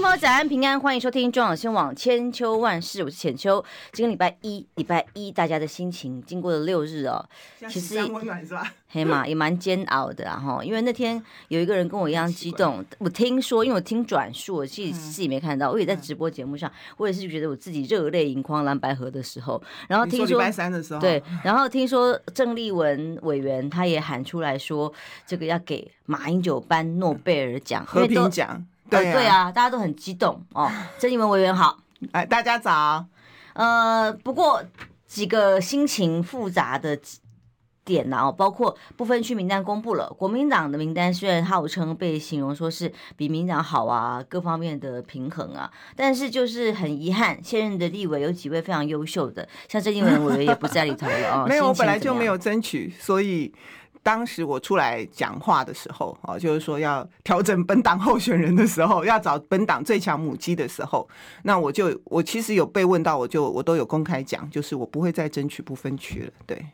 众朋友，早安平安，欢迎收听中广新闻网千秋万世，我是浅秋。今天礼拜一，礼拜一大家的心情经过了六日哦，其实温暖是吧？黑马也蛮煎熬的哈，因为那天有一个人跟我一样激动，我听说，因为我听转述，我自己自己没看到，我也在直播节目上，我也是觉得我自己热泪盈眶蓝白河的时候，然后听说礼拜三的时候，对，然后听说郑丽文委员他也喊出来说，这个要给马英九颁诺贝尔奖和平奖。对啊，对啊，大家都很激动哦。郑义文委员好，哎，大家早。呃，不过几个心情复杂的点呢，哦，包括不分区名单公布了，国民党的名单虽然号称被形容说是比民党好啊，各方面的平衡啊，但是就是很遗憾，现任的立委有几位非常优秀的，像郑义文委员也不在里头了哦。没有，我本来就没有争取，所以。当时我出来讲话的时候，啊，就是说要调整本党候选人的时候，要找本党最强母鸡的时候，那我就我其实有被问到，我就我都有公开讲，就是我不会再争取不分区了，对，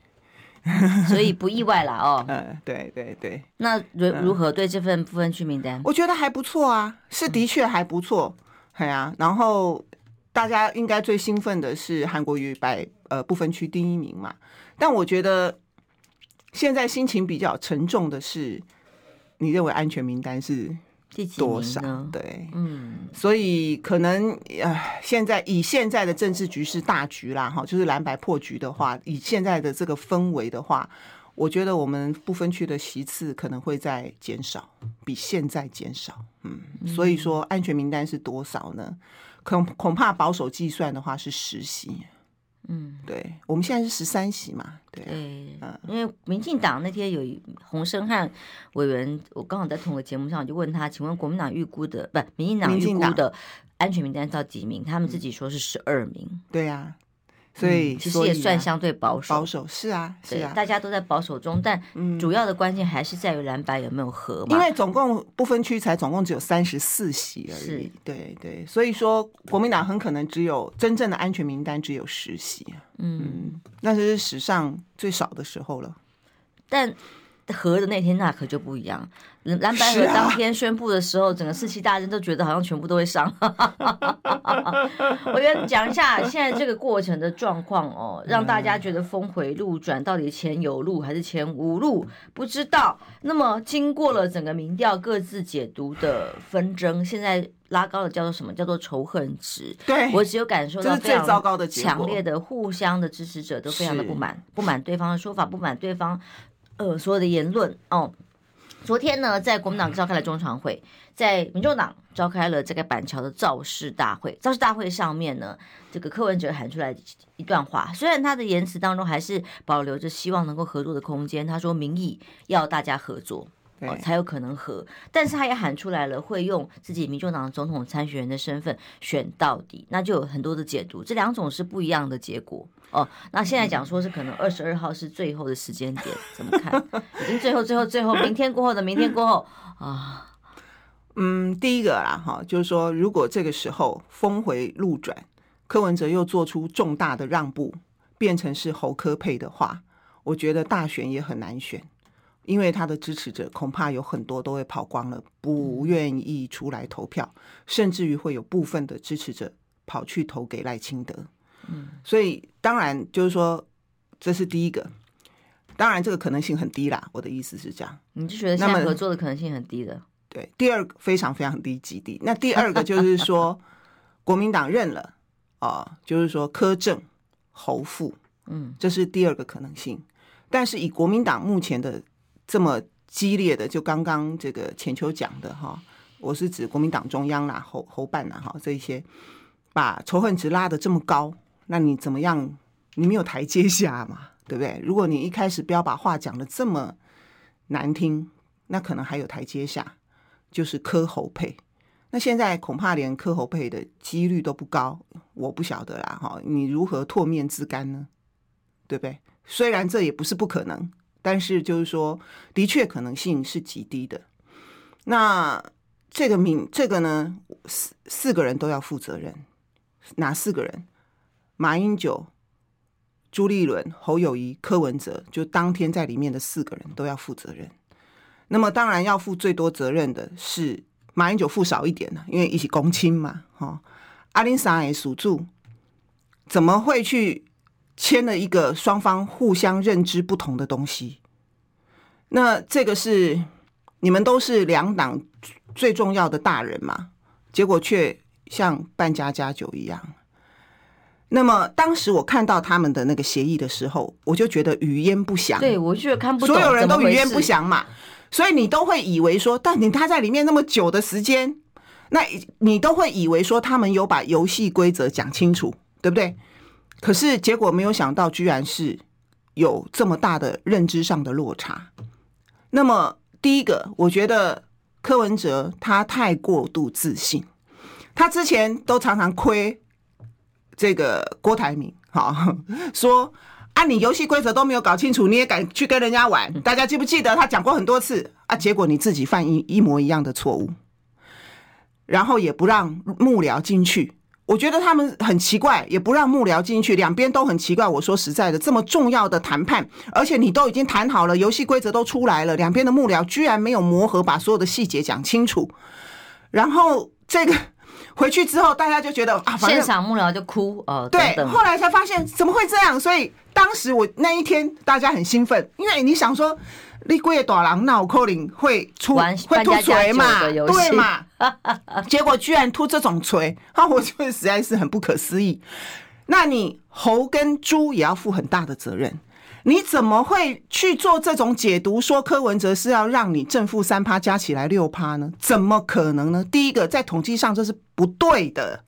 所以不意外了哦。嗯，对对对。那如如何对这份不分区名单？我觉得还不错啊，是的确还不错，对啊。然后大家应该最兴奋的是韩国瑜摆呃不分区第一名嘛，但我觉得。现在心情比较沉重的是，你认为安全名单是多少？对，嗯，所以可能呃，现在以现在的政治局势大局啦，哈，就是蓝白破局的话，以现在的这个氛围的话，我觉得我们不分区的席次可能会在减少，比现在减少，嗯，所以说安全名单是多少呢？恐恐怕保守计算的话是十席。嗯，对，我们现在是十三席嘛，对，对，嗯，因为民进党那天有洪生汉委员，我刚好在同个节目上，我就问他，请问国民党预估的，不，民进党预估的安全名单到几名？他们自己说是十二名，对呀。所以、嗯、其实也算相对保守，保守是啊，是啊，大家都在保守中，但主要的关键还是在于蓝白有没有合嘛。因为总共不分区才总共只有三十四席而已，是对对，所以说国民党很可能只有真正的安全名单只有十席，嗯，嗯，那是史上最少的时候了。但合的那天那可就不一样。蓝白河当天宣布的时候，啊、整个士气大振，都觉得好像全部都会上。我跟你讲一下现在这个过程的状况哦，让大家觉得峰回路转，到底前有路还是前无路，不知道。那么经过了整个民调各自解读的纷争，现在拉高了叫做什么？叫做仇恨值。对，我只有感受到非常糟糕的强烈的互相的支持者都非常的不满，不满对方的说法，不满对方呃所有的言论哦。昨天呢，在国民党召开了中常会，在民众党召开了这个板桥的造势大会。造势大会上面呢，这个柯文哲喊出来一段话，虽然他的言辞当中还是保留着希望能够合作的空间。他说民意要大家合作。哦，才有可能和，但是他也喊出来了，会用自己民众党总统参选人的身份选到底，那就有很多的解读，这两种是不一样的结果哦。那现在讲说是可能二十二号是最后的时间点，怎么看？已经最后、最后、最后，明天过后的明天过后啊，嗯，第一个啦，哈，就是说，如果这个时候峰回路转，柯文哲又做出重大的让步，变成是侯科配的话，我觉得大选也很难选。因为他的支持者恐怕有很多都会跑光了，不愿意出来投票，甚至于会有部分的支持者跑去投给赖清德。嗯，所以当然就是说，这是第一个，当然这个可能性很低啦。我的意思是这样，你就觉得现在合作的可能性很低的？对，第二个非常非常低，极低。那第二个就是说，国民党认了啊，就是说柯政侯富，嗯，这是第二个可能性。但是以国民党目前的这么激烈的，就刚刚这个浅秋讲的哈，我是指国民党中央啦、侯侯办啦哈，这一些把仇恨值拉的这么高，那你怎么样？你没有台阶下嘛，对不对？如果你一开始不要把话讲的这么难听，那可能还有台阶下，就是磕侯配。那现在恐怕连磕侯配的几率都不高，我不晓得啦哈，你如何唾面自干呢？对不对？虽然这也不是不可能。但是就是说，的确可能性是极低的。那这个名，这个呢，四四个人都要负责任，哪四个人？马英九、朱立伦、侯友谊、柯文哲，就当天在里面的四个人都要负责任。那么当然要负最多责任的是马英九，负少一点呢，因为一起公亲嘛。哈，阿林桑也属住，怎么会去签了一个双方互相认知不同的东西？那这个是你们都是两党最重要的大人嘛？结果却像扮家家酒一样。那么当时我看到他们的那个协议的时候，我就觉得语焉不详。对，我觉得看不懂，所有人都语焉不详嘛，所以你都会以为说，但你他在里面那么久的时间，那你都会以为说他们有把游戏规则讲清楚，对不对？可是结果没有想到，居然是有这么大的认知上的落差。那么第一个，我觉得柯文哲他太过度自信，他之前都常常亏。这个郭台铭，好 说啊，你游戏规则都没有搞清楚，你也敢去跟人家玩？大家记不记得他讲过很多次啊？结果你自己犯一一模一样的错误，然后也不让幕僚进去。我觉得他们很奇怪，也不让幕僚进去，两边都很奇怪。我说实在的，这么重要的谈判，而且你都已经谈好了，游戏规则都出来了，两边的幕僚居然没有磨合，把所有的细节讲清楚，然后这个。回去之后，大家就觉得啊，现场幕僚就哭哦。对，后来才发现怎么会这样，所以当时我那一天大家很兴奋，因为你想说，你贵大人闹扣零会出会吐锤嘛，对嘛？结果居然突这种锤，啊，我觉得实在是很不可思议。那你猴跟猪也要负很大的责任。你怎么会去做这种解读？说柯文哲是要让你正负三趴加起来六趴呢？怎么可能呢？第一个，在统计上这是不对的。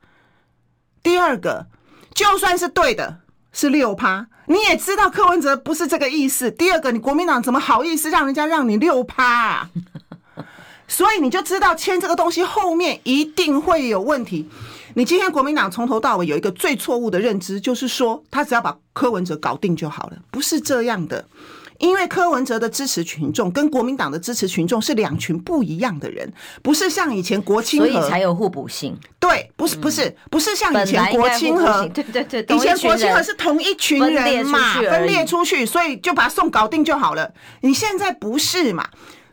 第二个，就算是对的，是六趴，你也知道柯文哲不是这个意思。第二个，你国民党怎么好意思让人家让你六趴啊？所以你就知道签这个东西后面一定会有问题。你今天国民党从头到尾有一个最错误的认知，就是说他只要把柯文哲搞定就好了，不是这样的。因为柯文哲的支持群众跟国民党的支持群众是两群不一样的人，不是像以前国亲和，所以才有互补性。对，不是不是不是像以前国亲和，对对对，以前国亲和是同一群人嘛，分裂出去，所以就把他送搞定就好了。你现在不是嘛？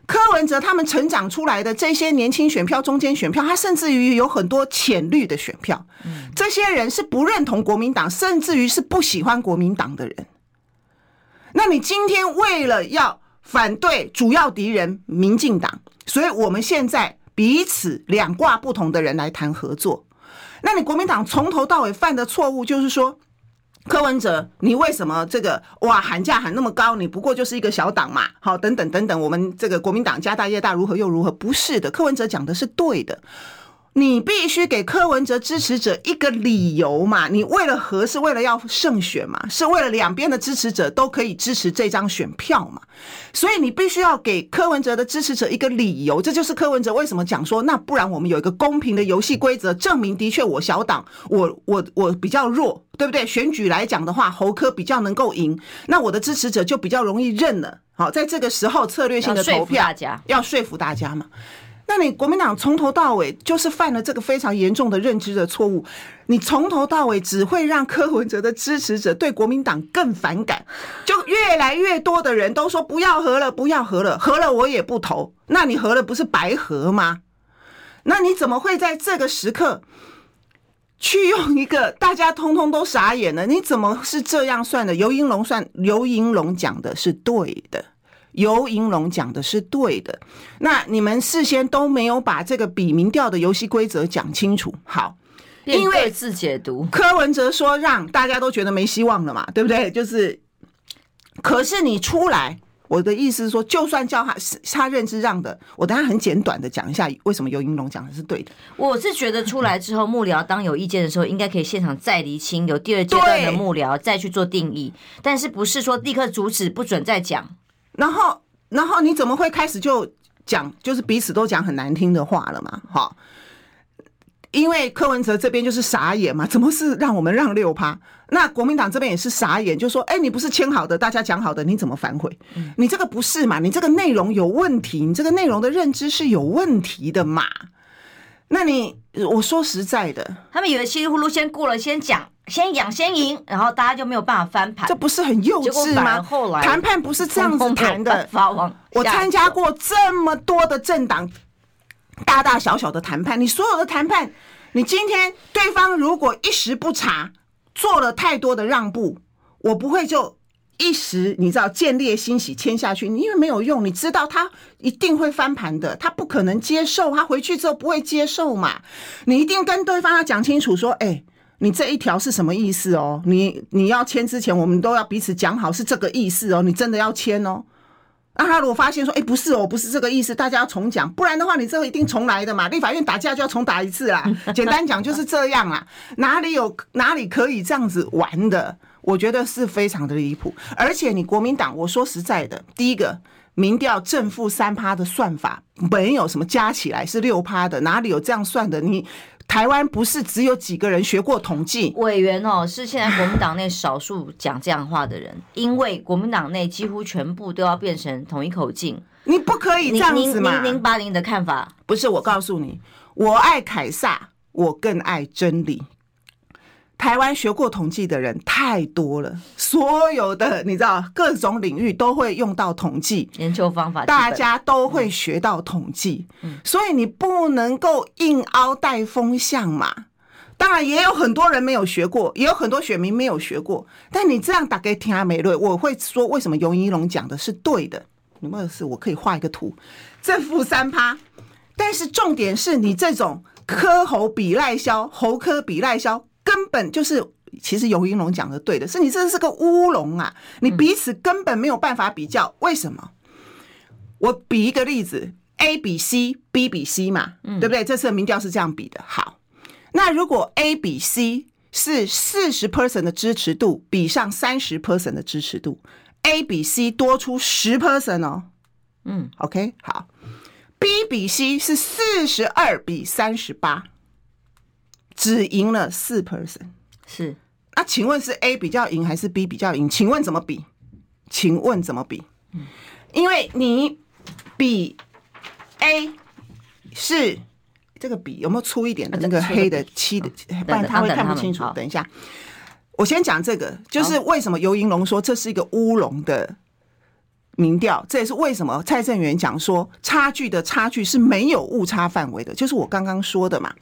柯文哲他们成长出来的这些年轻选票、中间选票，他甚至于有很多浅绿的选票，这些人是不认同国民党，甚至于是不喜欢国民党的人。那你今天为了要反对主要敌人民进党，所以我们现在彼此两挂不同的人来谈合作。那你国民党从头到尾犯的错误就是说。柯文哲，你为什么这个哇喊价喊那么高？你不过就是一个小党嘛，好，等等等等，我们这个国民党家大业大，如何又如何？不是的，柯文哲讲的是对的。你必须给柯文哲支持者一个理由嘛？你为了和是为了要胜选嘛？是为了两边的支持者都可以支持这张选票嘛？所以你必须要给柯文哲的支持者一个理由。这就是柯文哲为什么讲说，那不然我们有一个公平的游戏规则，证明的确我小党我我我比较弱，对不对？选举来讲的话，侯科比较能够赢，那我的支持者就比较容易认了。好，在这个时候策略性的投票要说服大家嘛。那你国民党从头到尾就是犯了这个非常严重的认知的错误，你从头到尾只会让柯文哲的支持者对国民党更反感，就越来越多的人都说不要和了，不要和了，和了我也不投。那你和了不是白和吗？那你怎么会在这个时刻去用一个大家通通都傻眼了？你怎么是这样算的？游盈龙算，游盈龙讲的是对的。游银龙讲的是对的，那你们事先都没有把这个比民调的游戏规则讲清楚。好，因为自解读，柯文哲说让大家都觉得没希望了嘛，对不对？就是，可是你出来，我的意思是说，就算叫他他认知让的，我等下很简短的讲一下为什么尤银龙讲的是对的。我是觉得出来之后，幕僚当有意见的时候，应该可以现场再厘清，有第二阶段的幕僚再去做定义，但是不是说立刻阻止不准再讲。然后，然后你怎么会开始就讲，就是彼此都讲很难听的话了嘛？哈，因为柯文哲这边就是傻眼嘛，怎么是让我们让六趴？那国民党这边也是傻眼，就说：哎，你不是签好的，大家讲好的，你怎么反悔？你这个不是嘛？你这个内容有问题，你这个内容的认知是有问题的嘛？那你我说实在的，他们以为稀里糊涂先过了，先讲，先养先赢，然后大家就没有办法翻盘，这不是很幼稚吗？后来谈判不是这样子谈的。我参加过这么多的政党大大小小的谈判，你所有的谈判，你今天对方如果一时不察，做了太多的让步，我不会就。一时你知道见猎心喜签下去，你因为没有用，你知道他一定会翻盘的，他不可能接受，他回去之后不会接受嘛。你一定跟对方要讲清楚，说，哎，你这一条是什么意思哦？你你要签之前，我们都要彼此讲好是这个意思哦。你真的要签哦？那他如果发现说，哎，不是哦，不是这个意思，大家要重讲，不然的话，你这个一定重来的嘛。立法院打架就要重打一次啦。简单讲就是这样啊，哪里有哪里可以这样子玩的？我觉得是非常的离谱，而且你国民党，我说实在的，第一个民调正负三趴的算法没有什么加起来是六趴的，哪里有这样算的？你台湾不是只有几个人学过统计？委员哦，是现在国民党内少数讲这样话的人，因为国民党内几乎全部都要变成统一口径，你不可以这样子嘛？零零八零的看法，不是我告诉你，我爱凯撒，我更爱真理。台湾学过统计的人太多了，所有的你知道各种领域都会用到统计研究方法，大家都会学到统计，所以你不能够硬凹带风向嘛。当然也有很多人没有学过，也有很多选民没有学过，但你这样打给听阿美瑞，我会说为什么游一龙讲的是对的。有没有事？我可以画一个图，正负三趴，但是重点是你这种科侯比赖萧，侯科比赖萧。根本就是，其实游盈隆讲的对的，是你这是个乌龙啊！你彼此根本没有办法比较，为什么？我比一个例子，A 比 C，B 比 C 嘛，对不对？这次的民调是这样比的。好，那如果 A 比 C 是四十 percent 的支持度比上三十 percent 的支持度，A 比 C 多出十 percent 哦。嗯，OK，好，B 比 C 是四十二比三十八。只赢了四 percent，是啊？请问是 A 比较赢还是 B 比较赢？请问怎么比？请问怎么比？因为你比 A 是这个比有没有粗一点的那个黑的漆的，不然他会看不清楚。等一下，我先讲这个，就是为什么尤银龙说这是一个乌龙的民调，这也是为什么蔡正元讲说差距的差距是没有误差范围的，就是我刚刚说的嘛。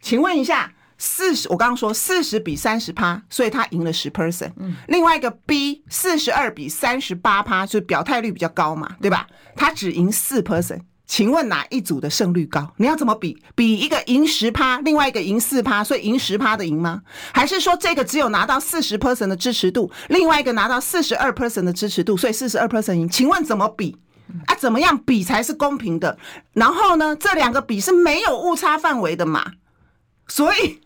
请问一下，四十，我刚刚说四十比三十趴，所以他赢了十 percent。嗯，另外一个 B 四十二比三十八趴，就表态率比较高嘛，对吧？他只赢四 percent。请问哪一组的胜率高？你要怎么比？比一个赢十趴，另外一个赢四趴，所以赢十趴的赢吗？还是说这个只有拿到四十 percent 的支持度，另外一个拿到四十二 percent 的支持度，所以四十二 percent 赢？请问怎么比？啊，怎么样比才是公平的？然后呢，这两个比是没有误差范围的嘛？所以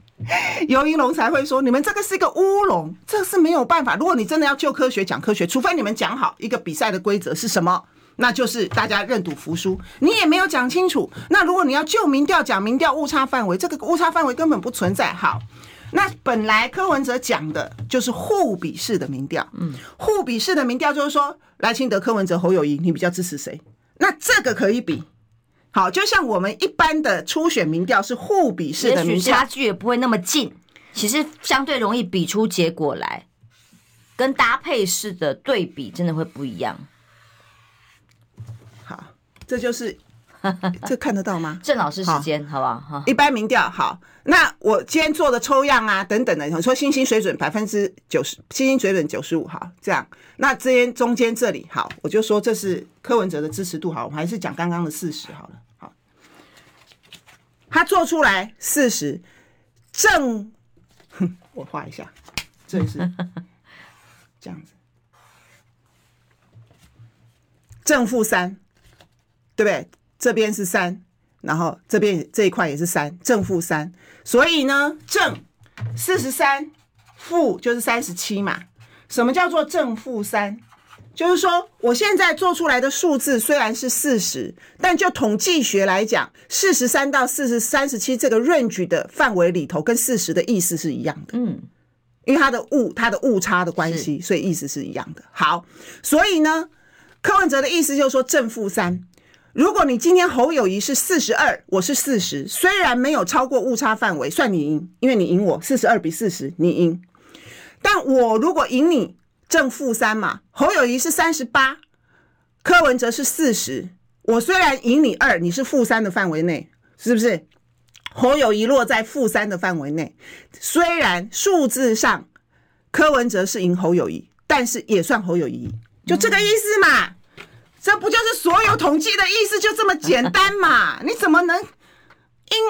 游盈隆才会说，你们这个是一个乌龙，这是没有办法。如果你真的要就科学讲科学，除非你们讲好一个比赛的规则是什么，那就是大家认赌服输。你也没有讲清楚。那如果你要就民调讲民调误差范围，这个误差范围根本不存在。好，那本来柯文哲讲的就是互比式的民调，嗯，互比式的民调就是说赖清德、柯文哲、侯友谊，你比较支持谁？那这个可以比。好，就像我们一般的初选民调是互比式的民调，差距也不会那么近，其实相对容易比出结果来，跟搭配式的对比真的会不一样。好，这就是 这看得到吗？郑老师时间好，好不好？好，一般民调好，那我今天做的抽样啊等等的，你说信心水准百分之九十，信心水准九十五，好，这样，那这边中间这里好，我就说这是柯文哲的支持度，好，我们还是讲刚刚的事实好了。他做出来四十正，我画一下，这是 这样子，正负三，对不对？这边是三，然后这边这一块也是三，正负三，所以呢，正四十三，负就是三十七嘛。什么叫做正负三？就是说，我现在做出来的数字虽然是四十，但就统计学来讲，四十三到四十三十七这个 range 的范围里头，跟四十的意思是一样的。嗯，因为它的误它的误差的关系，所以意思是一样的。好，所以呢，柯文哲的意思就是说正负三。如果你今天侯友谊是四十二，我是四十，虽然没有超过误差范围，算你赢，因为你赢我四十二比四十，你赢。但我如果赢你正负三嘛，侯友谊是三十八，柯文哲是四十，我虽然赢你二，你是负三的范围内，是不是？侯友谊落在负三的范围内，虽然数字上柯文哲是赢侯友谊，但是也算侯友谊，就这个意思嘛。嗯这不就是所有统计的意思？就这么简单嘛？你怎么能硬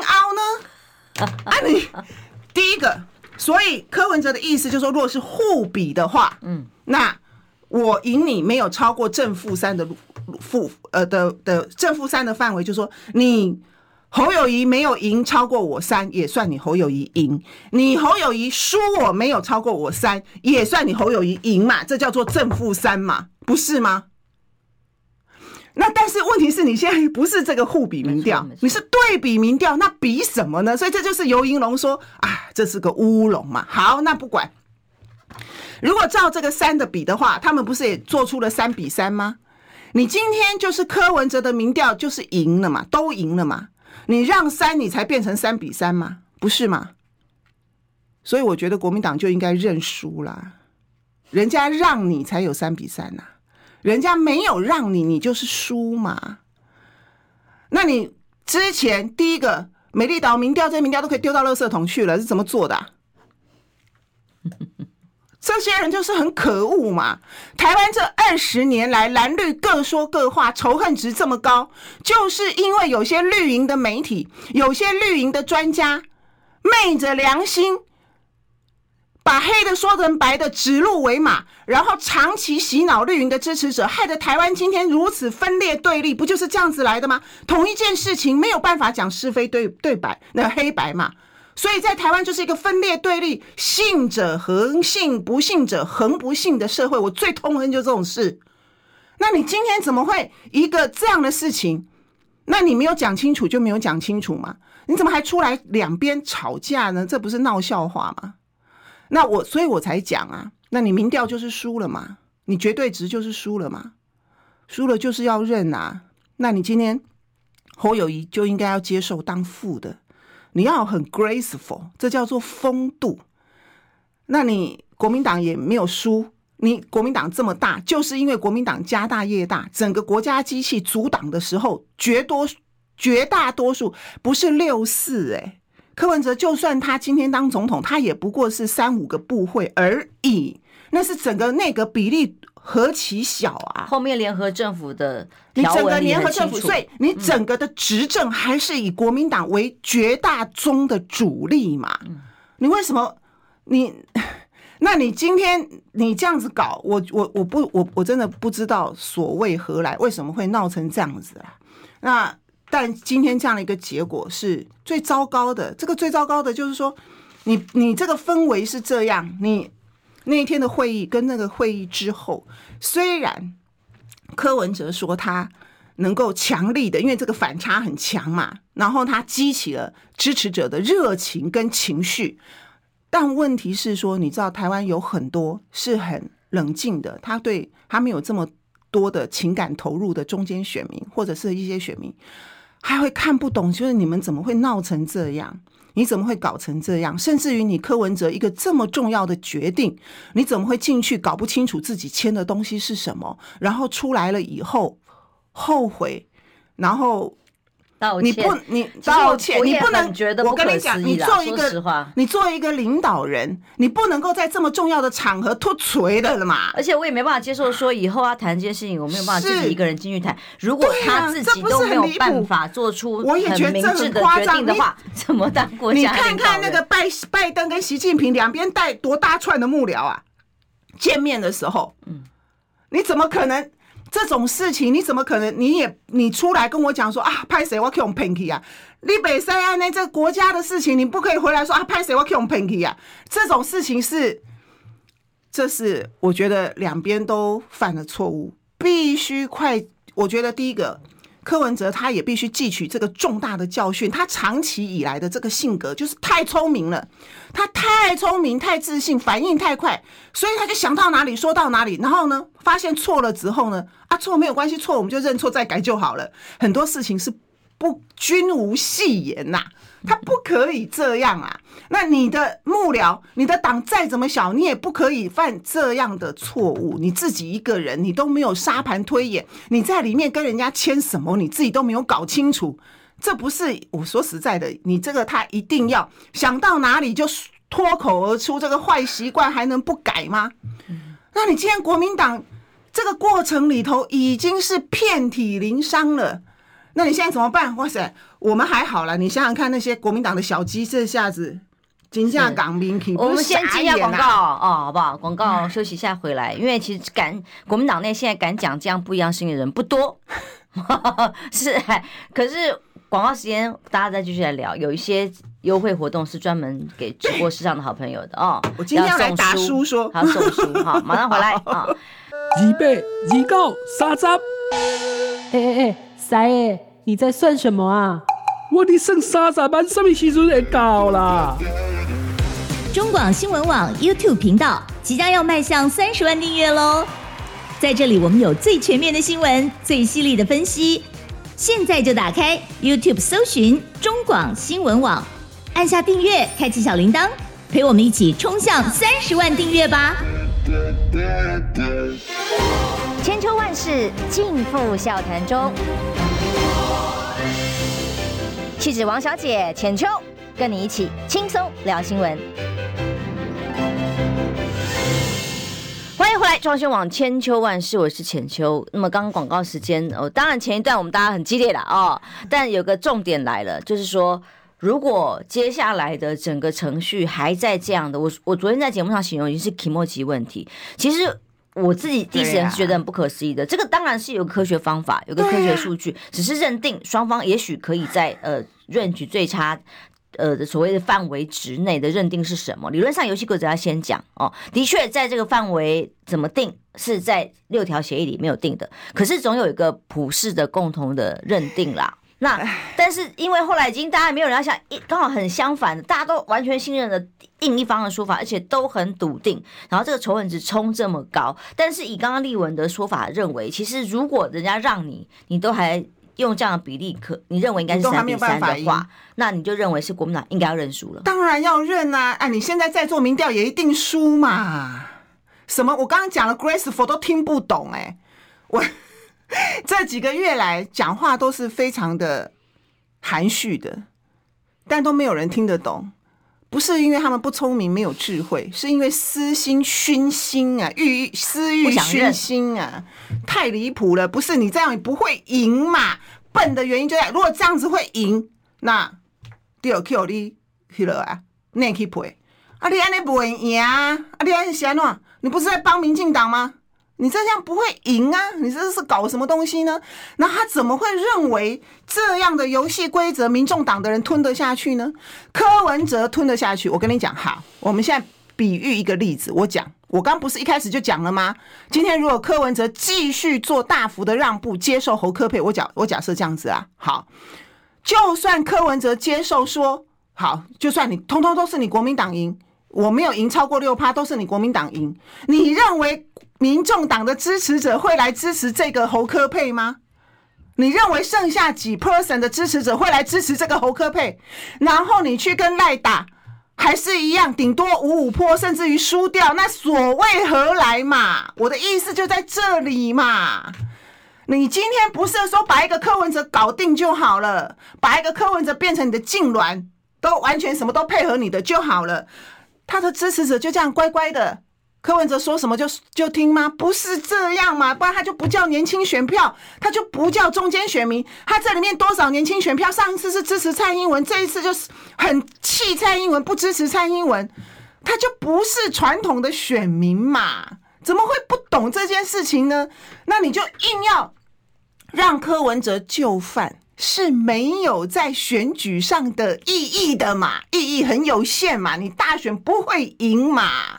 凹呢？啊，你第一个，所以柯文哲的意思就是说，如果是互比的话，嗯，那我赢你没有超过正负三的负呃的的正负三的范围，就是说你侯友谊没有赢超过我三，也算你侯友谊赢；你侯友谊输我没有超过我三，也算你侯友谊赢嘛？这叫做正负三嘛？不是吗？那但是问题是你现在不是这个互比民调，你是对比民调，那比什么呢？所以这就是游盈龙说啊，这是个乌龙嘛。好，那不管，如果照这个三的比的话，他们不是也做出了三比三吗？你今天就是柯文哲的民调就是赢了嘛，都赢了嘛。你让三，你才变成三比三嘛，不是吗？所以我觉得国民党就应该认输啦，人家让你才有三比三呐。人家没有让你，你就是输嘛。那你之前第一个美丽岛民调，这些民调都可以丢到垃圾桶去了，是怎么做的啊？这些人就是很可恶嘛。台湾这二十年来蓝绿各说各话，仇恨值这么高，就是因为有些绿营的媒体，有些绿营的专家昧着良心。把黑的说成白的，指鹿为马，然后长期洗脑绿营的支持者，害得台湾今天如此分裂对立，不就是这样子来的吗？同一件事情没有办法讲是非对对白，那黑白嘛，所以在台湾就是一个分裂对立，信者恒信，不信者恒不信的社会。我最痛恨就这种事。那你今天怎么会一个这样的事情？那你没有讲清楚就没有讲清楚嘛？你怎么还出来两边吵架呢？这不是闹笑话吗？那我，所以我才讲啊，那你民调就是输了嘛，你绝对值就是输了嘛，输了就是要认啊。那你今天侯友宜就应该要接受当负的，你要很 graceful，这叫做风度。那你国民党也没有输，你国民党这么大，就是因为国民党家大业大，整个国家机器阻挡的时候，绝多绝大多数不是六四哎。柯文哲就算他今天当总统，他也不过是三五个部会而已，那是整个内阁比例何其小啊！后面联合政府的你整个联合政府，所以你整个的执政还是以国民党为绝大宗的主力嘛？你为什么你？那你今天你这样子搞，我我我不我我真的不知道所谓何来，为什么会闹成这样子啊？那。但今天这样的一个结果是最糟糕的。这个最糟糕的就是说，你你这个氛围是这样。你那一天的会议跟那个会议之后，虽然柯文哲说他能够强力的，因为这个反差很强嘛，然后他激起了支持者的热情跟情绪。但问题是说，你知道台湾有很多是很冷静的，他对他没有这么多的情感投入的中间选民或者是一些选民。还会看不懂，就是你们怎么会闹成这样？你怎么会搞成这样？甚至于你柯文哲一个这么重要的决定，你怎么会进去搞不清楚自己签的东西是什么？然后出来了以后后悔，然后。你不，你道歉，你不能觉得。我跟你讲，你做一个，你做一个领导人，你不能够在这么重要的场合脱锤的了嘛。而且我也没办法接受说以后要谈这件事情，我没有办法自己一个人进去谈。如果他自己都没有办法做出很明智的决定的话，怎么当国家？你看看那个拜拜登跟习近平两边带多大串的幕僚啊，见面的时候，嗯，你怎么可能？这种事情你怎么可能？你也你出来跟我讲说啊，派谁我用 pinky 啊？你北塞安呢？这国家的事情你不可以回来说啊，派谁我用 pinky 啊？这种事情是，这是我觉得两边都犯了错误，必须快。我觉得第一个柯文哲他也必须汲取这个重大的教训。他长期以来的这个性格就是太聪明了，他太聪明、太自信，反应太快，所以他就想到哪里说到哪里。然后呢，发现错了之后呢，啊，错没有关系，错我们就认错再改就好了。很多事情是不均无戏言呐。他不可以这样啊！那你的幕僚，你的党再怎么小，你也不可以犯这样的错误。你自己一个人，你都没有沙盘推演，你在里面跟人家签什么，你自己都没有搞清楚。这不是我说实在的，你这个他一定要想到哪里就脱口而出，这个坏习惯还能不改吗？那你既然国民党这个过程里头已经是遍体鳞伤了。那你现在怎么办？哇塞，我们还好了。你想想看，那些国民党的小鸡，这下子惊吓港兵，我们先接一下广告哦，好不好？广告休息一下回来，因为其实敢国民党内现在敢讲这样不一样声音的人不多，是。可是广告时间，大家再继续来聊。有一些优惠活动是专门给直播市场的好朋友的哦。我今天要来打书说，好送书哈，马上回来啊。二八二九三十，哎哎哎。三爷，你在算什么啊？我的剩三十万，什么时阵会到啦？中广新闻网 YouTube 频道即将要迈向三十万订阅喽！在这里，我们有最全面的新闻，最犀利的分析。现在就打开 YouTube 搜寻中广新闻网，按下订阅，开启小铃铛，陪我们一起冲向三十万订阅吧！千秋万世尽付笑谈中。气质王小姐浅秋，跟你一起轻松聊新闻。欢迎回来，创新网千秋万世，我是浅秋。那么刚刚广告时间哦，当然前一段我们大家很激烈了哦，但有个重点来了，就是说，如果接下来的整个程序还在这样的，我我昨天在节目上形容已经是期末级问题，其实。我自己第一时间是觉得很不可思议的，这个当然是有科学方法，有个科学数据，只是认定双方也许可以在呃 range 最差呃所谓的范围值内的认定是什么？理论上游戏规则要先讲哦，的确在这个范围怎么定是在六条协议里没有定的，可是总有一个普世的共同的认定啦。那但是因为后来已经大家没有人要想，一刚好很相反的，大家都完全信任了另一方的说法，而且都很笃定，然后这个仇恨值冲这么高。但是以刚刚丽文的说法认为，其实如果人家让你，你都还用这样的比例可，你认为应该是三比三的话，那你就认为是国民党应该要认输了。当然要认啊！哎，你现在在做民调也一定输嘛？什么？我刚刚讲了 graceful 都听不懂哎、欸，我。这几个月来讲话都是非常的含蓄的，但都没有人听得懂。不是因为他们不聪明、没有智慧，是因为私心熏心啊，欲私欲熏心啊，太离谱了。不是你这样不会赢嘛？笨的原因就在，如果这样子会赢，那第二 Q 你去了啊，那去赔啊？你安尼不会赢啊？啊，你安尼是安怎？你不是在帮民进党吗？你这样不会赢啊！你这是搞什么东西呢？那他怎么会认为这样的游戏规则，民众党的人吞得下去呢？柯文哲吞得下去？我跟你讲，好，我们现在比喻一个例子。我讲，我刚不是一开始就讲了吗？今天如果柯文哲继续做大幅的让步，接受侯科佩，我假我假设这样子啊，好，就算柯文哲接受说好，就算你通通都是你国民党赢，我没有赢超过六趴，都是你国民党赢，你认为？民众党的支持者会来支持这个侯柯配吗？你认为剩下几 percent 的支持者会来支持这个侯柯配？然后你去跟赖打，还是一样，顶多五五波，甚至于输掉，那所谓何来嘛？我的意思就在这里嘛。你今天不是说把一个柯文哲搞定就好了，把一个柯文哲变成你的痉挛，都完全什么都配合你的就好了，他的支持者就这样乖乖的。柯文哲说什么就就听吗？不是这样嘛，不然他就不叫年轻选票，他就不叫中间选民。他这里面多少年轻选票？上一次是支持蔡英文，这一次就是很气蔡英文，不支持蔡英文，他就不是传统的选民嘛？怎么会不懂这件事情呢？那你就硬要让柯文哲就范，是没有在选举上的意义的嘛？意义很有限嘛？你大选不会赢嘛？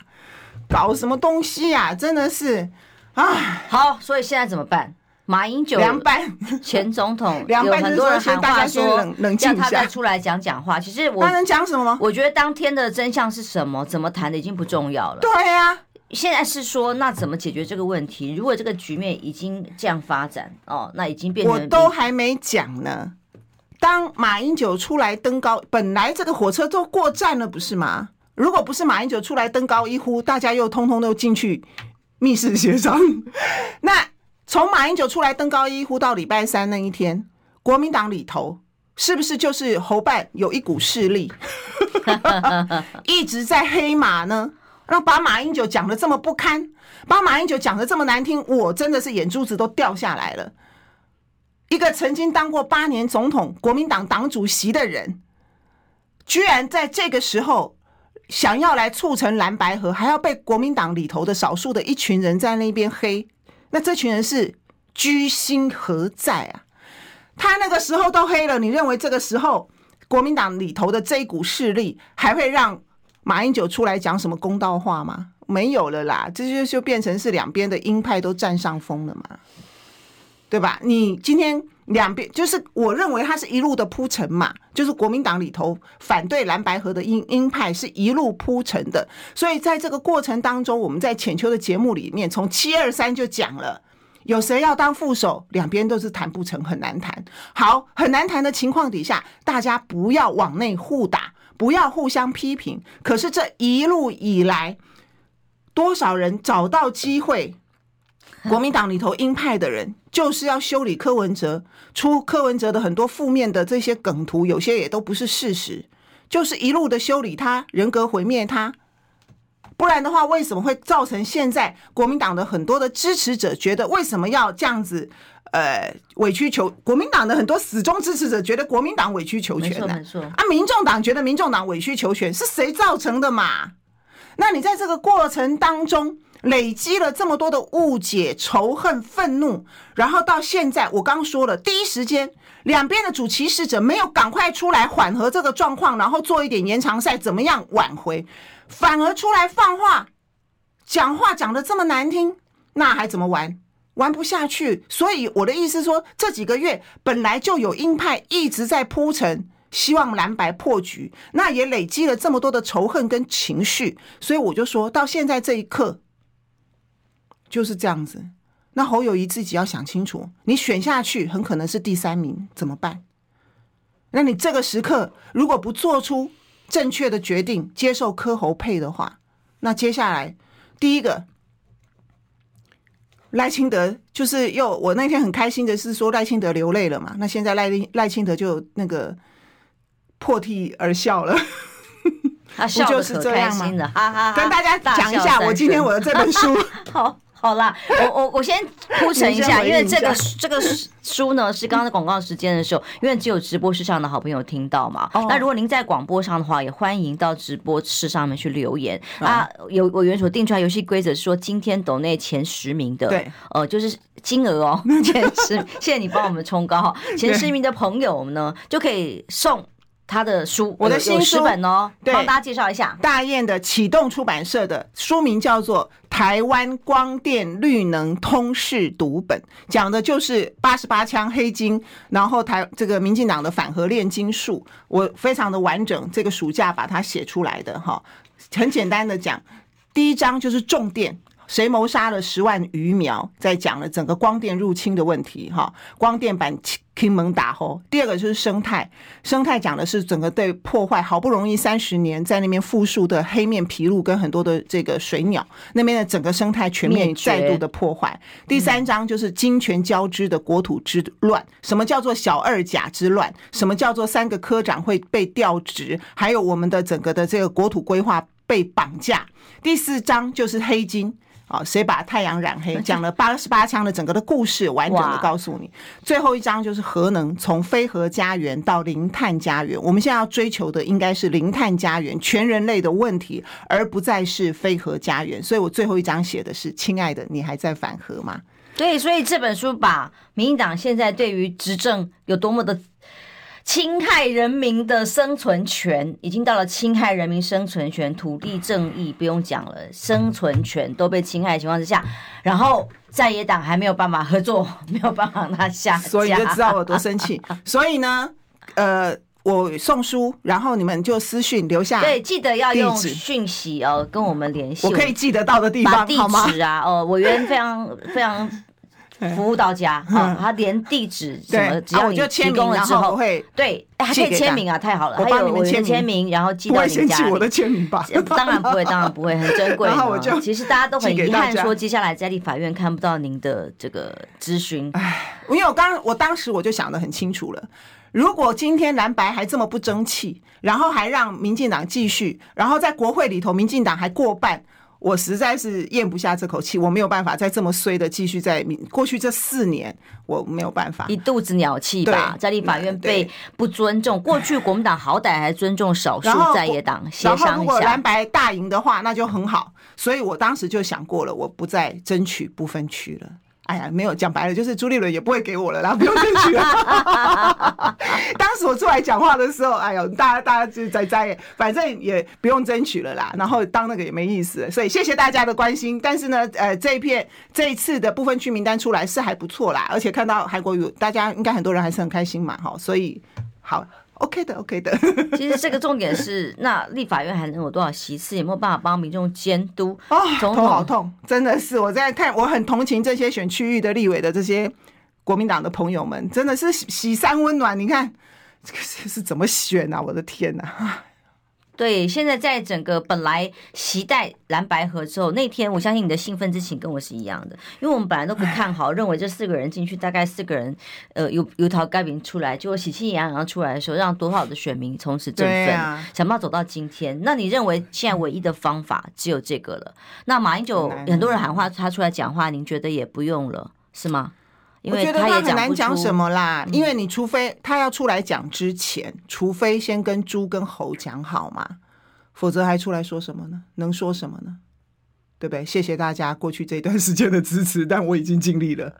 搞什么东西呀、啊？真的是，啊，好，所以现在怎么办？马英九凉拌前总统，凉拌有很多人喊话说冷冷静一下，他再出来讲讲话。其实我他能讲什么吗？我觉得当天的真相是什么，怎么谈的已经不重要了。对呀、啊，现在是说那怎么解决这个问题？如果这个局面已经这样发展哦，那已经变成我都还没讲呢。当马英九出来登高，本来这个火车都过站了，不是吗？如果不是马英九出来登高一呼，大家又通通都进去密室协商，那。从马英九出来登高一呼到礼拜三那一天，国民党里头是不是就是侯办有一股势力 一直在黑马呢？然后把马英九讲的这么不堪，把马英九讲的这么难听，我真的是眼珠子都掉下来了。一个曾经当过八年总统、国民党党主席的人，居然在这个时候想要来促成蓝白合，还要被国民党里头的少数的一群人在那边黑。那这群人是居心何在啊？他那个时候都黑了，你认为这个时候国民党里头的这一股势力还会让马英九出来讲什么公道话吗？没有了啦，这就就变成是两边的鹰派都占上风了嘛，对吧？你今天两边就是我认为他是一路的铺陈嘛，就是国民党里头反对蓝白合的鹰鹰派是一路铺陈的，所以在这个过程当中，我们在浅秋的节目里面，从七二三就讲了，有谁要当副手，两边都是谈不成，很难谈。好，很难谈的情况底下，大家不要往内互打，不要互相批评。可是这一路以来，多少人找到机会？国民党里头鹰派的人就是要修理柯文哲，出柯文哲的很多负面的这些梗图，有些也都不是事实，就是一路的修理他，人格毁灭他。不然的话，为什么会造成现在国民党的很多的支持者觉得为什么要这样子？呃，委曲求国民党的很多死忠支持者觉得国民党委曲求全的？啊，民众党觉得民众党委曲求全，是谁造成的嘛？那你在这个过程当中。累积了这么多的误解、仇恨、愤怒，然后到现在，我刚说了，第一时间两边的主歧视者没有赶快出来缓和这个状况，然后做一点延长赛，怎么样挽回，反而出来放话，讲话讲得这么难听，那还怎么玩？玩不下去。所以我的意思说，这几个月本来就有鹰派一直在铺陈，希望蓝白破局，那也累积了这么多的仇恨跟情绪，所以我就说到现在这一刻。就是这样子，那侯友谊自己要想清楚，你选下去很可能是第三名，怎么办？那你这个时刻如果不做出正确的决定，接受柯侯配的话，那接下来第一个赖清德就是又我那天很开心的是说赖清德流泪了嘛，那现在赖赖清德就那个破涕而笑了，他笑的可开心了，哈哈哈！跟大家讲一下，我今天我的这本书 好。好啦，我我我先铺陈一下，因为这个这个书呢是刚刚在广告时间的时候，因为只有直播室上的好朋友听到嘛。那如果您在广播上的话，也欢迎到直播室上面去留言啊。有我原所定出来游戏规则是说，今天抖内前十名的，对，呃，就是金额哦，前十，谢谢你帮我们冲高哈，前十名的朋友们呢就可以送。他的书，我的新书本哦，对，帮大家介绍一下。大雁的启动出版社的书名叫做《台湾光电绿能通识读本》，讲的就是八十八枪黑金，然后台这个民进党的反核炼金术，我非常的完整，这个暑假把它写出来的哈。很简单的讲，第一章就是重电。谁谋杀了十万鱼苗？在讲了整个光电入侵的问题，哈，光电板倾门打吼。第二个就是生态，生态讲的是整个对破坏，好不容易三十年在那边复苏的黑面琵鹭跟很多的这个水鸟，那边的整个生态全面再度的破坏。第三章就是金权交织的国土之乱，什么叫做小二甲之乱？什么叫做三个科长会被调职？还有我们的整个的这个国土规划被绑架。第四章就是黑金。啊，谁把太阳染黑？讲了八十八枪的整个的故事，完整的告诉你。最后一章就是核能，从非核家园到零碳家园。我们现在要追求的应该是零碳家园，全人类的问题，而不再是非核家园。所以我最后一章写的是：亲爱的，你还在反核吗？对，所以这本书把民进党现在对于执政有多么的。侵害人民的生存权，已经到了侵害人民生存权、土地正义不用讲了，生存权都被侵害的情况之下，然后在野党还没有办法合作，没有办法拿下，所以你就知道我多生气。所以呢，呃。我送书，然后你们就私讯留下。对，记得要用讯息哦，跟我们联系。我可以记得到的地方，地址啊，哦，委员非常非常服务到家啊，他连地址什么，只要你提供了之后，会对，还可以签名啊，太好了，还有委员签名，然后寄到你家里。不会嫌弃我的签名吧？当然不会，当然不会，很珍贵。然后我就其实大家都很遗憾，说接下来在立法院看不到您的这个咨询。哎，因为我刚我当时我就想的很清楚了。如果今天蓝白还这么不争气，然后还让民进党继续，然后在国会里头民进党还过半，我实在是咽不下这口气，我没有办法再这么衰的继续在民过去这四年，我没有办法一肚子鸟气吧，在立法院被不尊重。过去国民党好歹还尊重少数在野党协商一下，然后如果蓝白大赢的话，那就很好。所以我当时就想过了，我不再争取不分区了。哎呀，没有讲白了，就是朱立伦也不会给我了啦，不用争取了。当时我出来讲话的时候，哎呦，大家大家就在在，反正也不用争取了啦。然后当那个也没意思，所以谢谢大家的关心。但是呢，呃，这一片这一次的部分区名单出来是还不错啦，而且看到韩国语，大家应该很多人还是很开心嘛，哈，所以好。OK 的，OK 的。其实这个重点是，那立法院还能有多少席次？有没有办法帮民众监督？哦，头好痛，真的是我在看，我很同情这些选区域的立委的这些国民党的朋友们，真的是喜三温暖。你看这个是怎么选啊？我的天哪！对，现在在整个本来期待蓝白合之后，那天我相信你的兴奋之情跟我是一样的，因为我们本来都不看好，认为这四个人进去大概四个人，呃，有有桃盖饼出来，结果喜气洋洋出来的时候，让多少的选民从此振奋，啊、想不到走到今天。那你认为现在唯一的方法只有这个了？那马英九很多人喊话，他出来讲话，您觉得也不用了，是吗？因为他也讲不出，我觉得他很难讲什么啦，嗯、因为你除非他要出来讲之前，除非先跟猪跟猴讲好嘛，否则还出来说什么呢？能说什么呢？对不对？谢谢大家过去这段时间的支持，但我已经尽力了，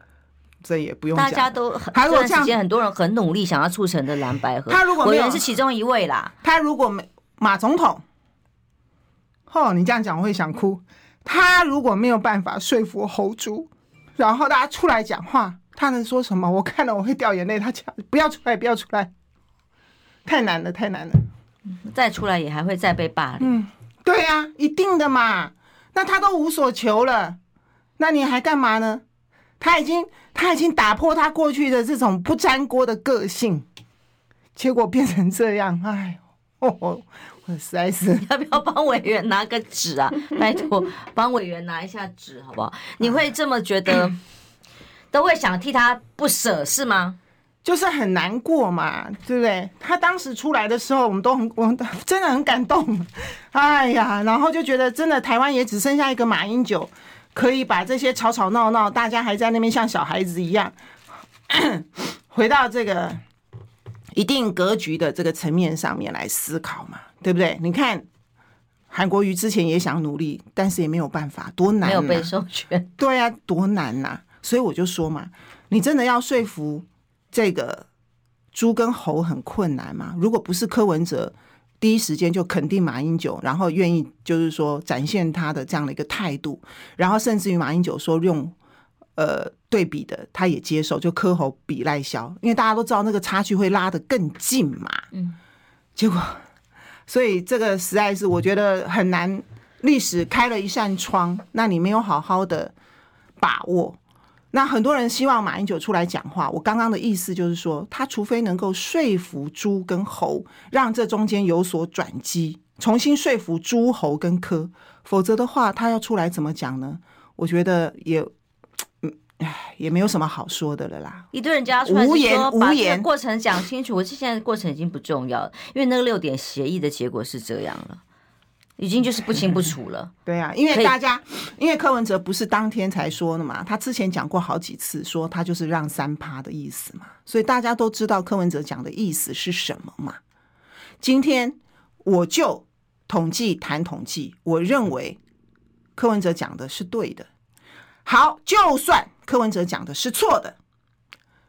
这也不用讲。大家都这段时间很多人很努力想要促成的蓝白合，他如果没有是其中一位啦。他如果没马总统，哦，你这样讲我会想哭。他如果没有办法说服猴猪，然后大家出来讲话。他能说什么？我看了我会掉眼泪。他讲不要出来，不要出来，太难了，太难了。再出来也还会再被霸凌。嗯，对呀，一定的嘛。那他都无所求了，那你还干嘛呢？他已经他已经打破他过去的这种不粘锅的个性，结果变成这样。哎，哦，我实在是 要不要帮委员拿个纸啊？拜托，帮委员拿一下纸好不好？你会这么觉得？都会想替他不舍是吗？就是很难过嘛，对不对？他当时出来的时候，我们都很，我们真的很感动。哎呀，然后就觉得真的台湾也只剩下一个马英九，可以把这些吵吵闹闹，大家还在那边像小孩子一样，回到这个一定格局的这个层面上面来思考嘛，对不对？你看韩国瑜之前也想努力，但是也没有办法，多难啊，没有被授权。对呀，多难呐！所以我就说嘛，你真的要说服这个猪跟猴很困难嘛？如果不是柯文哲第一时间就肯定马英九，然后愿意就是说展现他的这样的一个态度，然后甚至于马英九说用呃对比的，他也接受，就柯猴比赖萧，因为大家都知道那个差距会拉得更近嘛。嗯，结果所以这个实在是我觉得很难。历史开了一扇窗，那你没有好好的把握。那很多人希望马英九出来讲话，我刚刚的意思就是说，他除非能够说服猪跟猴，让这中间有所转机，重新说服猪猴跟柯，否则的话，他要出来怎么讲呢？我觉得也，嗯，唉，也没有什么好说的了啦。一堆人家出来无言无言，过程讲清楚。我现在过程已经不重要了，因为那个六点协议的结果是这样了。已经就是不清不楚了。对啊，因为大家，因为柯文哲不是当天才说的嘛，他之前讲过好几次，说他就是让三趴的意思嘛，所以大家都知道柯文哲讲的意思是什么嘛。今天我就统计谈统计，我认为柯文哲讲的是对的。好，就算柯文哲讲的是错的，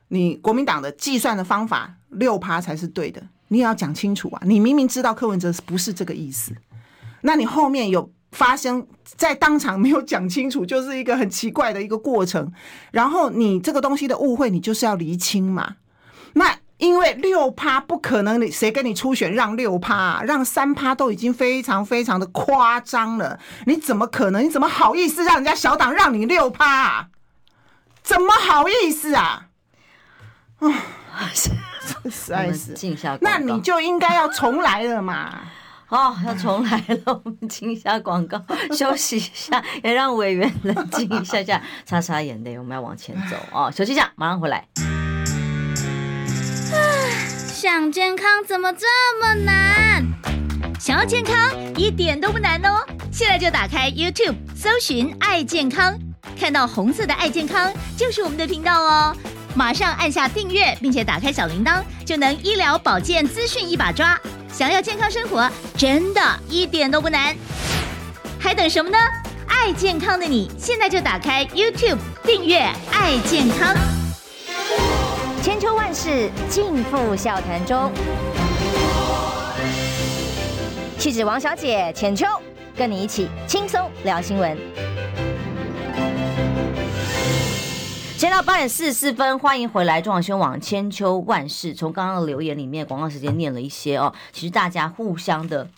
你国民党的计算的方法六趴才是对的，你也要讲清楚啊！你明明知道柯文哲不是这个意思，那你后面有发生在当场没有讲清楚，就是一个很奇怪的一个过程。然后你这个东西的误会，你就是要厘清嘛。那因为六趴不可能，你谁跟你初选让六趴啊？让三趴都已经非常非常的夸张了，你怎么可能？你怎么好意思让人家小党让你六趴啊？怎么好意思啊？啊，实在是，那你就应该要重来了嘛！哦，要重来了，我们进一下广告，休息一下，也让委员冷静一下下，擦擦眼泪，我们要往前走哦。休息一下，马上回来。想健康怎么这么难？想要健康一点都不难哦！现在就打开 YouTube，搜寻“爱健康”，看到红色的“爱健康”就是我们的频道哦。马上按下订阅，并且打开小铃铛，就能医疗保健资讯一把抓。想要健康生活，真的一点都不难，还等什么呢？爱健康的你，现在就打开 YouTube 订阅“爱健康”。千秋万世尽付笑谈中，气质王小姐浅秋，跟你一起轻松聊新闻。现在到八点四十四分，欢迎回来中广新闻网千秋万世。从刚刚的留言里面，广告时间念了一些哦。其实大家互相的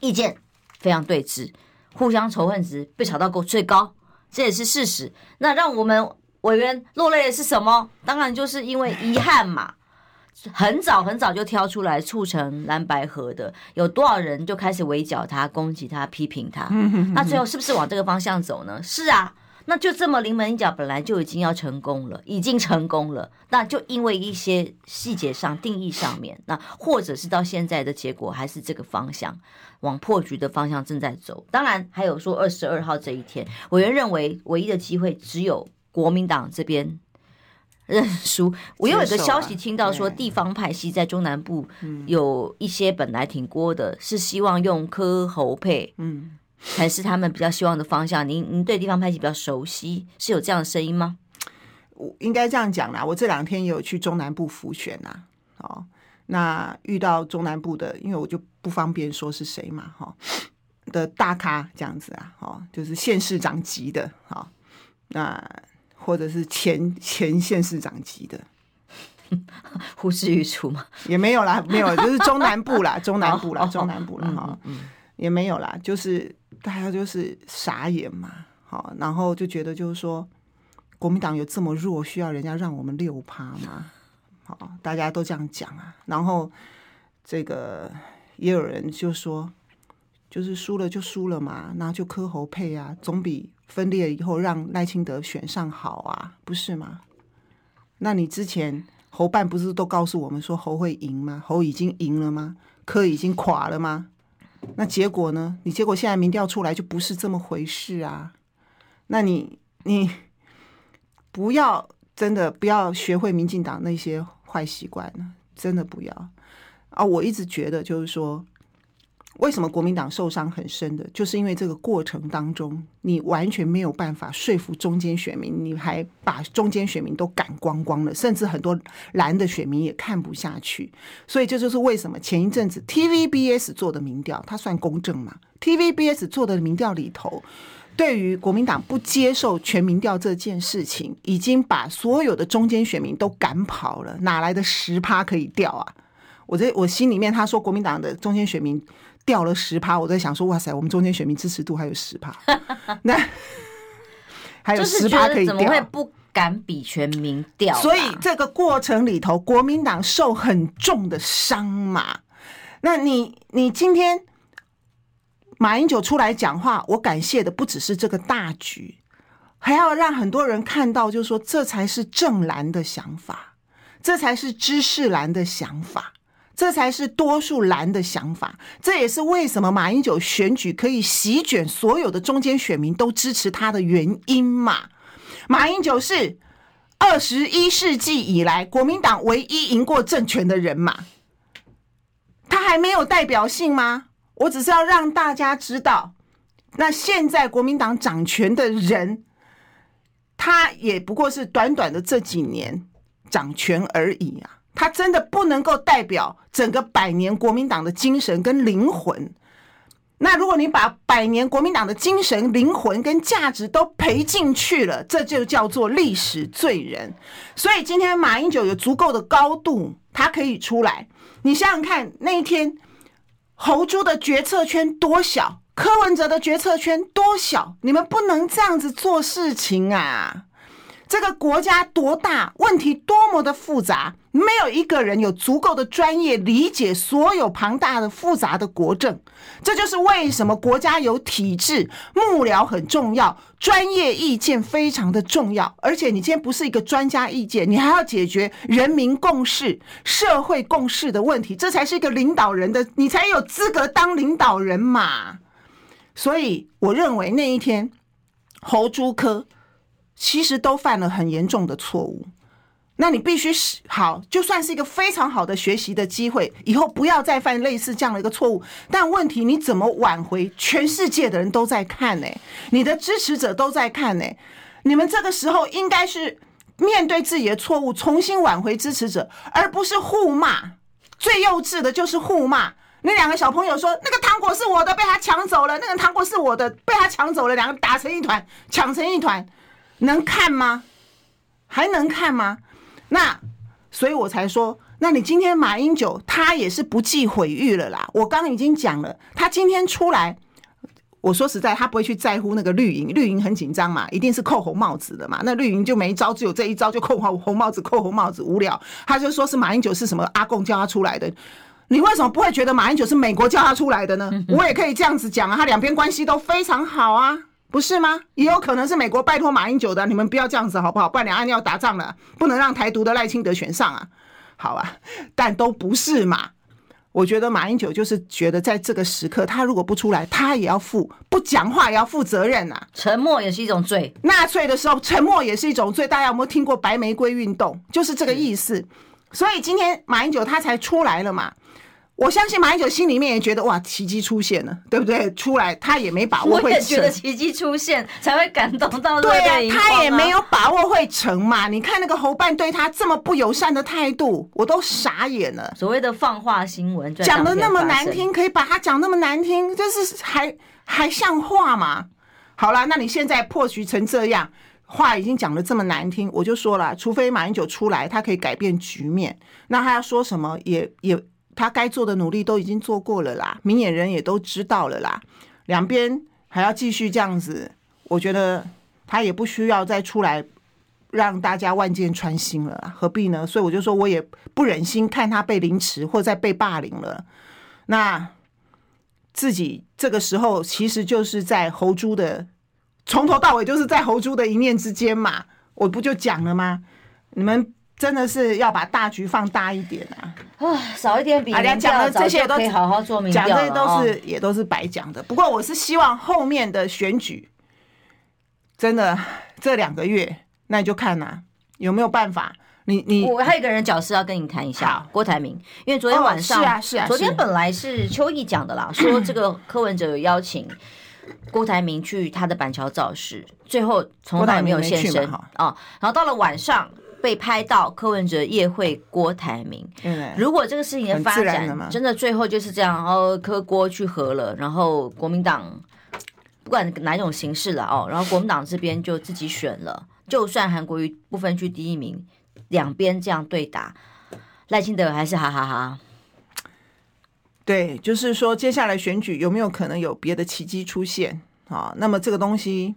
意见非常对峙，互相仇恨值被炒到够最高，这也是事实。那让我们委员落泪的是什么？当然就是因为遗憾嘛。很早很早就挑出来促成蓝白合的，有多少人就开始围剿他、攻击他、批评他？那最后是不是往这个方向走呢？是啊。那就这么临门一脚，本来就已经要成功了，已经成功了。那就因为一些细节上、定义上面，那或者是到现在的结果还是这个方向，往破局的方向正在走。当然，还有说二十二号这一天，委员认为唯一的机会只有国民党这边认输。我又有一个消息听到说，地方派系在中南部有一些本来挺郭的，是希望用柯侯配。嗯。还是他们比较希望的方向。您您对地方派系比较熟悉，是有这样的声音吗？我应该这样讲啦。我这两天也有去中南部浮选呐。哦，那遇到中南部的，因为我就不方便说是谁嘛，哈的大咖这样子啊，哦，就是县市长级的，哈，那或者是前前县市长级的，呼之欲出吗？也没有啦，没有，就是中南部啦，中南部啦，中南部啦，哈，也没有啦，就是。大家就是傻眼嘛，好，然后就觉得就是说，国民党有这么弱，需要人家让我们六趴吗？好，大家都这样讲啊。然后这个也有人就说，就是输了就输了嘛，那就柯侯配啊，总比分裂以后让赖清德选上好啊，不是吗？那你之前侯办不是都告诉我们说侯会赢吗？侯已经赢了吗？柯已经垮了吗？那结果呢？你结果现在民调出来就不是这么回事啊！那你你不要真的不要学会民进党那些坏习惯了，真的不要啊！我一直觉得就是说。为什么国民党受伤很深的，就是因为这个过程当中，你完全没有办法说服中间选民，你还把中间选民都赶光光了，甚至很多蓝的选民也看不下去。所以这就是为什么前一阵子 TVBS 做的民调，它算公正吗？TVBS 做的民调里头，对于国民党不接受全民调这件事情，已经把所有的中间选民都赶跑了，哪来的十趴可以调啊？我在我心里面，他说国民党的中间选民。掉了十趴，我在想说，哇塞，我们中间选民支持度还有十趴，那 还有十趴可以掉，怎么会不敢比全民掉？所以这个过程里头，国民党受很重的伤嘛。那你你今天马英九出来讲话，我感谢的不只是这个大局，还要让很多人看到，就是说这才是正蓝的想法，这才是知识蓝的想法。这才是多数蓝的想法，这也是为什么马英九选举可以席卷所有的中间选民都支持他的原因嘛。马英九是二十一世纪以来国民党唯一赢过政权的人嘛，他还没有代表性吗？我只是要让大家知道，那现在国民党掌权的人，他也不过是短短的这几年。掌权而已啊，他真的不能够代表整个百年国民党的精神跟灵魂。那如果你把百年国民党的精神、灵魂跟价值都赔进去了，这就叫做历史罪人。所以今天马英九有足够的高度，他可以出来。你想想看，那一天侯朱的决策圈多小，柯文哲的决策圈多小，你们不能这样子做事情啊！这个国家多大，问题多么的复杂，没有一个人有足够的专业理解所有庞大的复杂的国政。这就是为什么国家有体制，幕僚很重要，专业意见非常的重要。而且你今天不是一个专家意见，你还要解决人民共识、社会共识的问题，这才是一个领导人的，你才有资格当领导人嘛。所以我认为那一天侯朱科。其实都犯了很严重的错误，那你必须是好，就算是一个非常好的学习的机会，以后不要再犯类似这样的一个错误。但问题你怎么挽回？全世界的人都在看呢，你的支持者都在看呢。你们这个时候应该是面对自己的错误，重新挽回支持者，而不是互骂。最幼稚的就是互骂。那两个小朋友说：“那个糖果是我的，被他抢走了。那个糖果是我的，被他抢走了。两个打成一团，抢成一团。”能看吗？还能看吗？那，所以我才说，那你今天马英九他也是不计毁誉了啦。我刚刚已经讲了，他今天出来，我说实在，他不会去在乎那个绿营，绿营很紧张嘛，一定是扣红帽子的嘛。那绿营就没一招，只有这一招，就扣红红帽子，扣红帽子，无聊。他就说是马英九是什么阿贡叫他出来的，你为什么不会觉得马英九是美国叫他出来的呢？我也可以这样子讲啊，他两边关系都非常好啊。不是吗？也有可能是美国拜托马英九的，你们不要这样子好不好？不然两岸要打仗了，不能让台独的赖清德选上啊，好啊，但都不是嘛。我觉得马英九就是觉得在这个时刻，他如果不出来，他也要负不讲话也要负责任啊。沉默也是一种罪。纳粹的时候，沉默也是一种罪。大家有没有听过白玫瑰运动？就是这个意思。所以今天马英九他才出来了嘛。我相信马英九心里面也觉得哇，奇迹出现了，对不对？出来他也没把握会成。我也觉得奇迹出现才会感动到、啊。对啊，他也没有把握会成嘛。你看那个侯办对他这么不友善的态度，我都傻眼了。所谓的放话新闻，讲的那么难听，可以把他讲那么难听，就是还还像话吗？好了，那你现在破局成这样，话已经讲的这么难听，我就说了，除非马英九出来，他可以改变局面。那他要说什么也也。他该做的努力都已经做过了啦，明眼人也都知道了啦。两边还要继续这样子，我觉得他也不需要再出来让大家万箭穿心了，何必呢？所以我就说，我也不忍心看他被凌迟或者被霸凌了。那自己这个时候其实就是在侯朱的从头到尾就是在侯朱的一念之间嘛，我不就讲了吗？你们。真的是要把大局放大一点啊！啊，少一点比，大家讲的这些都可以好好做明。讲这些都是也都是白讲的。不过我是希望后面的选举，真的这两个月，那你就看呐、啊，有没有办法？你你我还有一个人角色要跟你谈一下，郭台铭，因为昨天晚上、哦、是啊是啊，昨天本来是邱毅讲的啦，说这个柯文哲有邀请郭台铭去他的板桥造势，最后从来没有现身啊、哦。然后到了晚上。被拍到柯文哲夜会郭台铭，如果这个事情的发展真的最后就是这样，然后柯郭去和了，然后国民党不管哪一种形式了哦，然后国民党这边就自己选了，就算韩国瑜不分区第一名，两边这样对打，赖清德还是哈哈哈哈。对，就是说接下来选举有没有可能有别的奇迹出现啊？那么这个东西。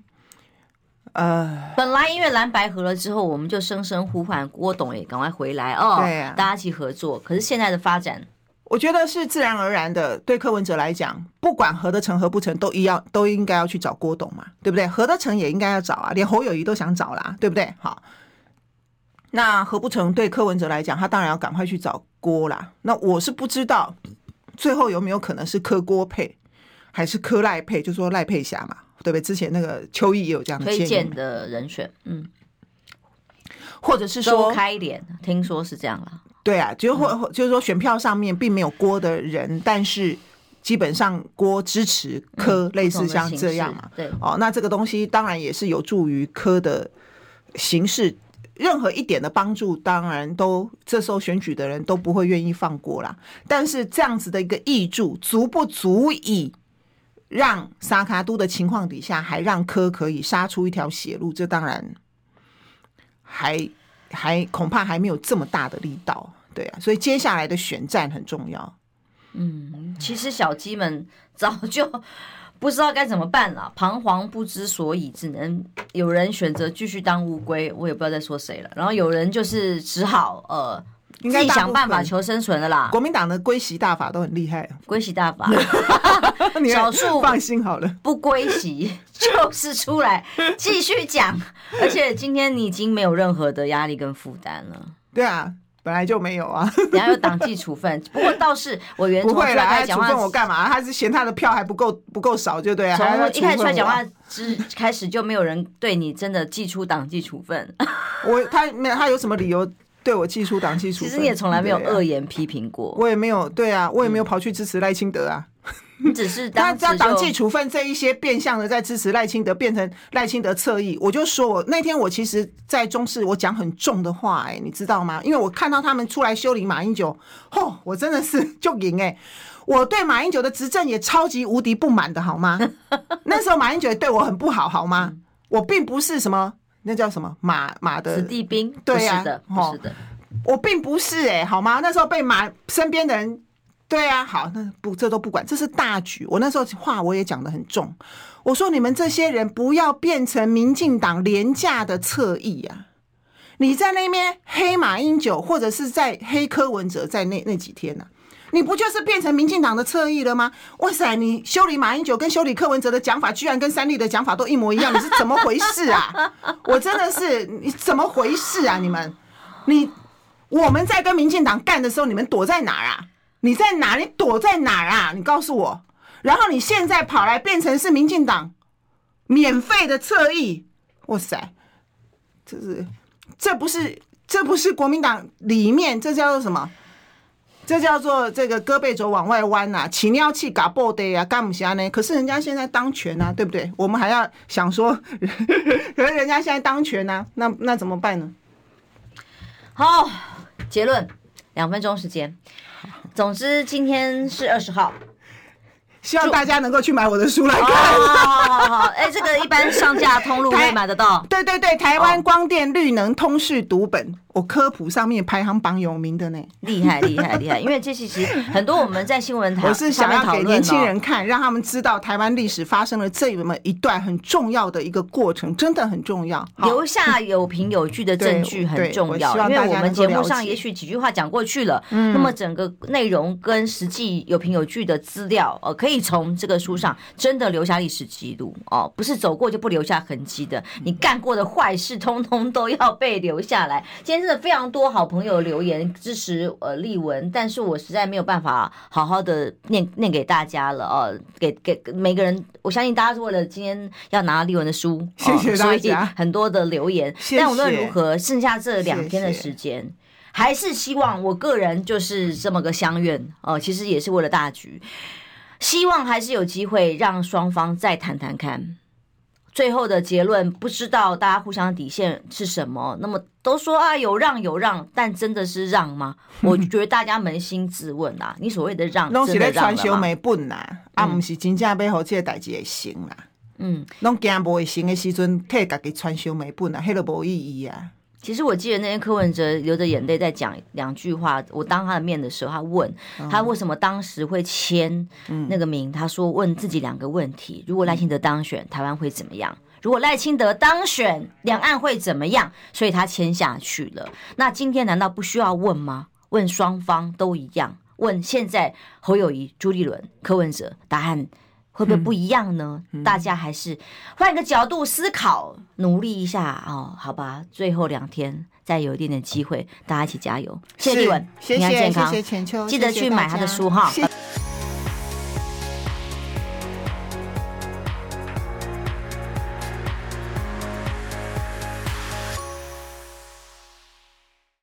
呃，本来因为蓝白合了之后，我们就声声呼唤郭董也赶快回来哦，对啊，大家一起合作。可是现在的发展，我觉得是自然而然的。对柯文哲来讲，不管合得成合不成，都一样，都应该要去找郭董嘛，对不对？合得成也应该要找啊，连侯友谊都想找啦，对不对？好，那合不成，对柯文哲来讲，他当然要赶快去找郭啦。那我是不知道最后有没有可能是柯郭配，还是柯赖配，就说赖佩霞嘛。对不对？之前那个邱毅也有这样的推荐的人选，嗯，或者是说开脸，听说是这样了。对啊，就或、嗯、就是说选票上面并没有郭的人，但是基本上郭支持柯，类似像这样嘛。对，哦，那这个东西当然也是有助于柯的形式任何一点的帮助，当然都这时候选举的人都不会愿意放过啦。但是这样子的一个挹注，足不足以让萨卡都的情况底下，还让柯可以杀出一条血路？这当然还还恐怕还没有这么大的力道，对啊。所以接下来的选战很重要。嗯，其实小鸡们早就。不知道该怎么办了，彷徨不知所以，只能有人选择继续当乌龟，我也不知道在说谁了。然后有人就是只好呃，自己想办法求生存的啦。国民党的归习大法都很厉害，归习大法，少数放心好了，不归习 就是出来继续讲，而且今天你已经没有任何的压力跟负担了。对啊。本来就没有啊，等下有党纪处分。不过倒是我原不会来处分我干嘛？他是嫌他的票还不够不够少，就对啊。从一开始出来讲话之开始就没有人对你真的寄出党纪处分。我他没有他有什么理由对我寄出党纪处分？其实你也从来没有恶言批评过。我也没有，对啊，我也没有跑去支持赖清德啊。你只是 他在党纪处分这一些变相的在支持赖清德，变成赖清德侧翼。我就说我那天我其实，在中视我讲很重的话，哎，你知道吗？因为我看到他们出来修理马英九，吼，我真的是就赢哎！我对马英九的执政也超级无敌不满的好吗？那时候马英九也对我很不好好吗？我并不是什么那叫什么马马的子弟兵，对呀，不是的，我并不是哎，好吗？那时候被马身边的人。对啊，好，那不，这都不管，这是大局。我那时候话我也讲得很重，我说你们这些人不要变成民进党廉价的侧翼啊！你在那边黑马英九，或者是在黑柯文哲，在那那几天呢、啊，你不就是变成民进党的侧翼了吗？哇塞，你修理马英九跟修理柯文哲的讲法，居然跟三立的讲法都一模一样，你是怎么回事啊？我真的是你怎么回事啊？你们，你我们在跟民进党干的时候，你们躲在哪儿啊？你在哪？你躲在哪儿啊？你告诉我。然后你现在跑来变成是民进党免费的侧翼，哇塞！这是这不是这不是国民党里面，这叫做什么？这叫做这个胳膊肘往外弯呐、啊，起尿气嘎爆的呀，干不下呢？可是人家现在当权呐、啊，对不对？我们还要想说，可是人家现在当权呐、啊，那那怎么办呢？好，结论，两分钟时间。总之，今天是二十号。希望大家能够去买我的书来看。好好好，哎，这个一般上架通路可以买得到。对对对，台湾光电绿能通识读本，我科普上面排行榜有名的呢。厉害厉害厉害！因为这其实很多我们在新闻台，我是想要给年轻人看，让他们知道台湾历史发生了这么一段很重要的一个过程，真的很重要。留下有凭有据的证据 很重要，因为我们节目上也许几句话讲过去了，那么整个内容跟实际有凭有据的资料，呃，可以。可以从这个书上真的留下历史记录哦，不是走过就不留下痕迹的。你干过的坏事，通通都要被留下来。今天真的非常多好朋友留言支持呃丽文，但是我实在没有办法好好的念念给大家了哦，给给每个人，我相信大家是为了今天要拿到丽文的书，谢谢大家，所以很多的留言。谢谢。但无论如何，剩下这两天的时间。还是希望我个人就是这么个相愿哦，其实也是为了大局。希望还是有机会让双方再谈谈看，最后的结论不知道大家互相的底线是什么。那么都说啊有让有让，但真的是让吗？我觉得大家扪心自问啊，你所谓的让，拢是咧传销没本啦，啊，不是真正背后这个代志会行啦。嗯，拢惊不会行的时阵，替家己传销没本啦，迄个无意义啊。其实我记得那天柯文哲流着眼泪在讲两句话。我当他的面的时候，他问他为什么当时会签那个名。他说问自己两个问题：如果赖清德当选，台湾会怎么样？如果赖清德当选，两岸会怎么样？所以他签下去了。那今天难道不需要问吗？问双方都一样。问现在侯友谊、朱立伦、柯文哲，答案。会不会不一样呢？大家还是换个角度思考，努力一下哦，好吧。最后两天再有一点点机会，大家一起加油。谢谢丽文，平安健康，谢谢浅秋，记得去买他的书哈。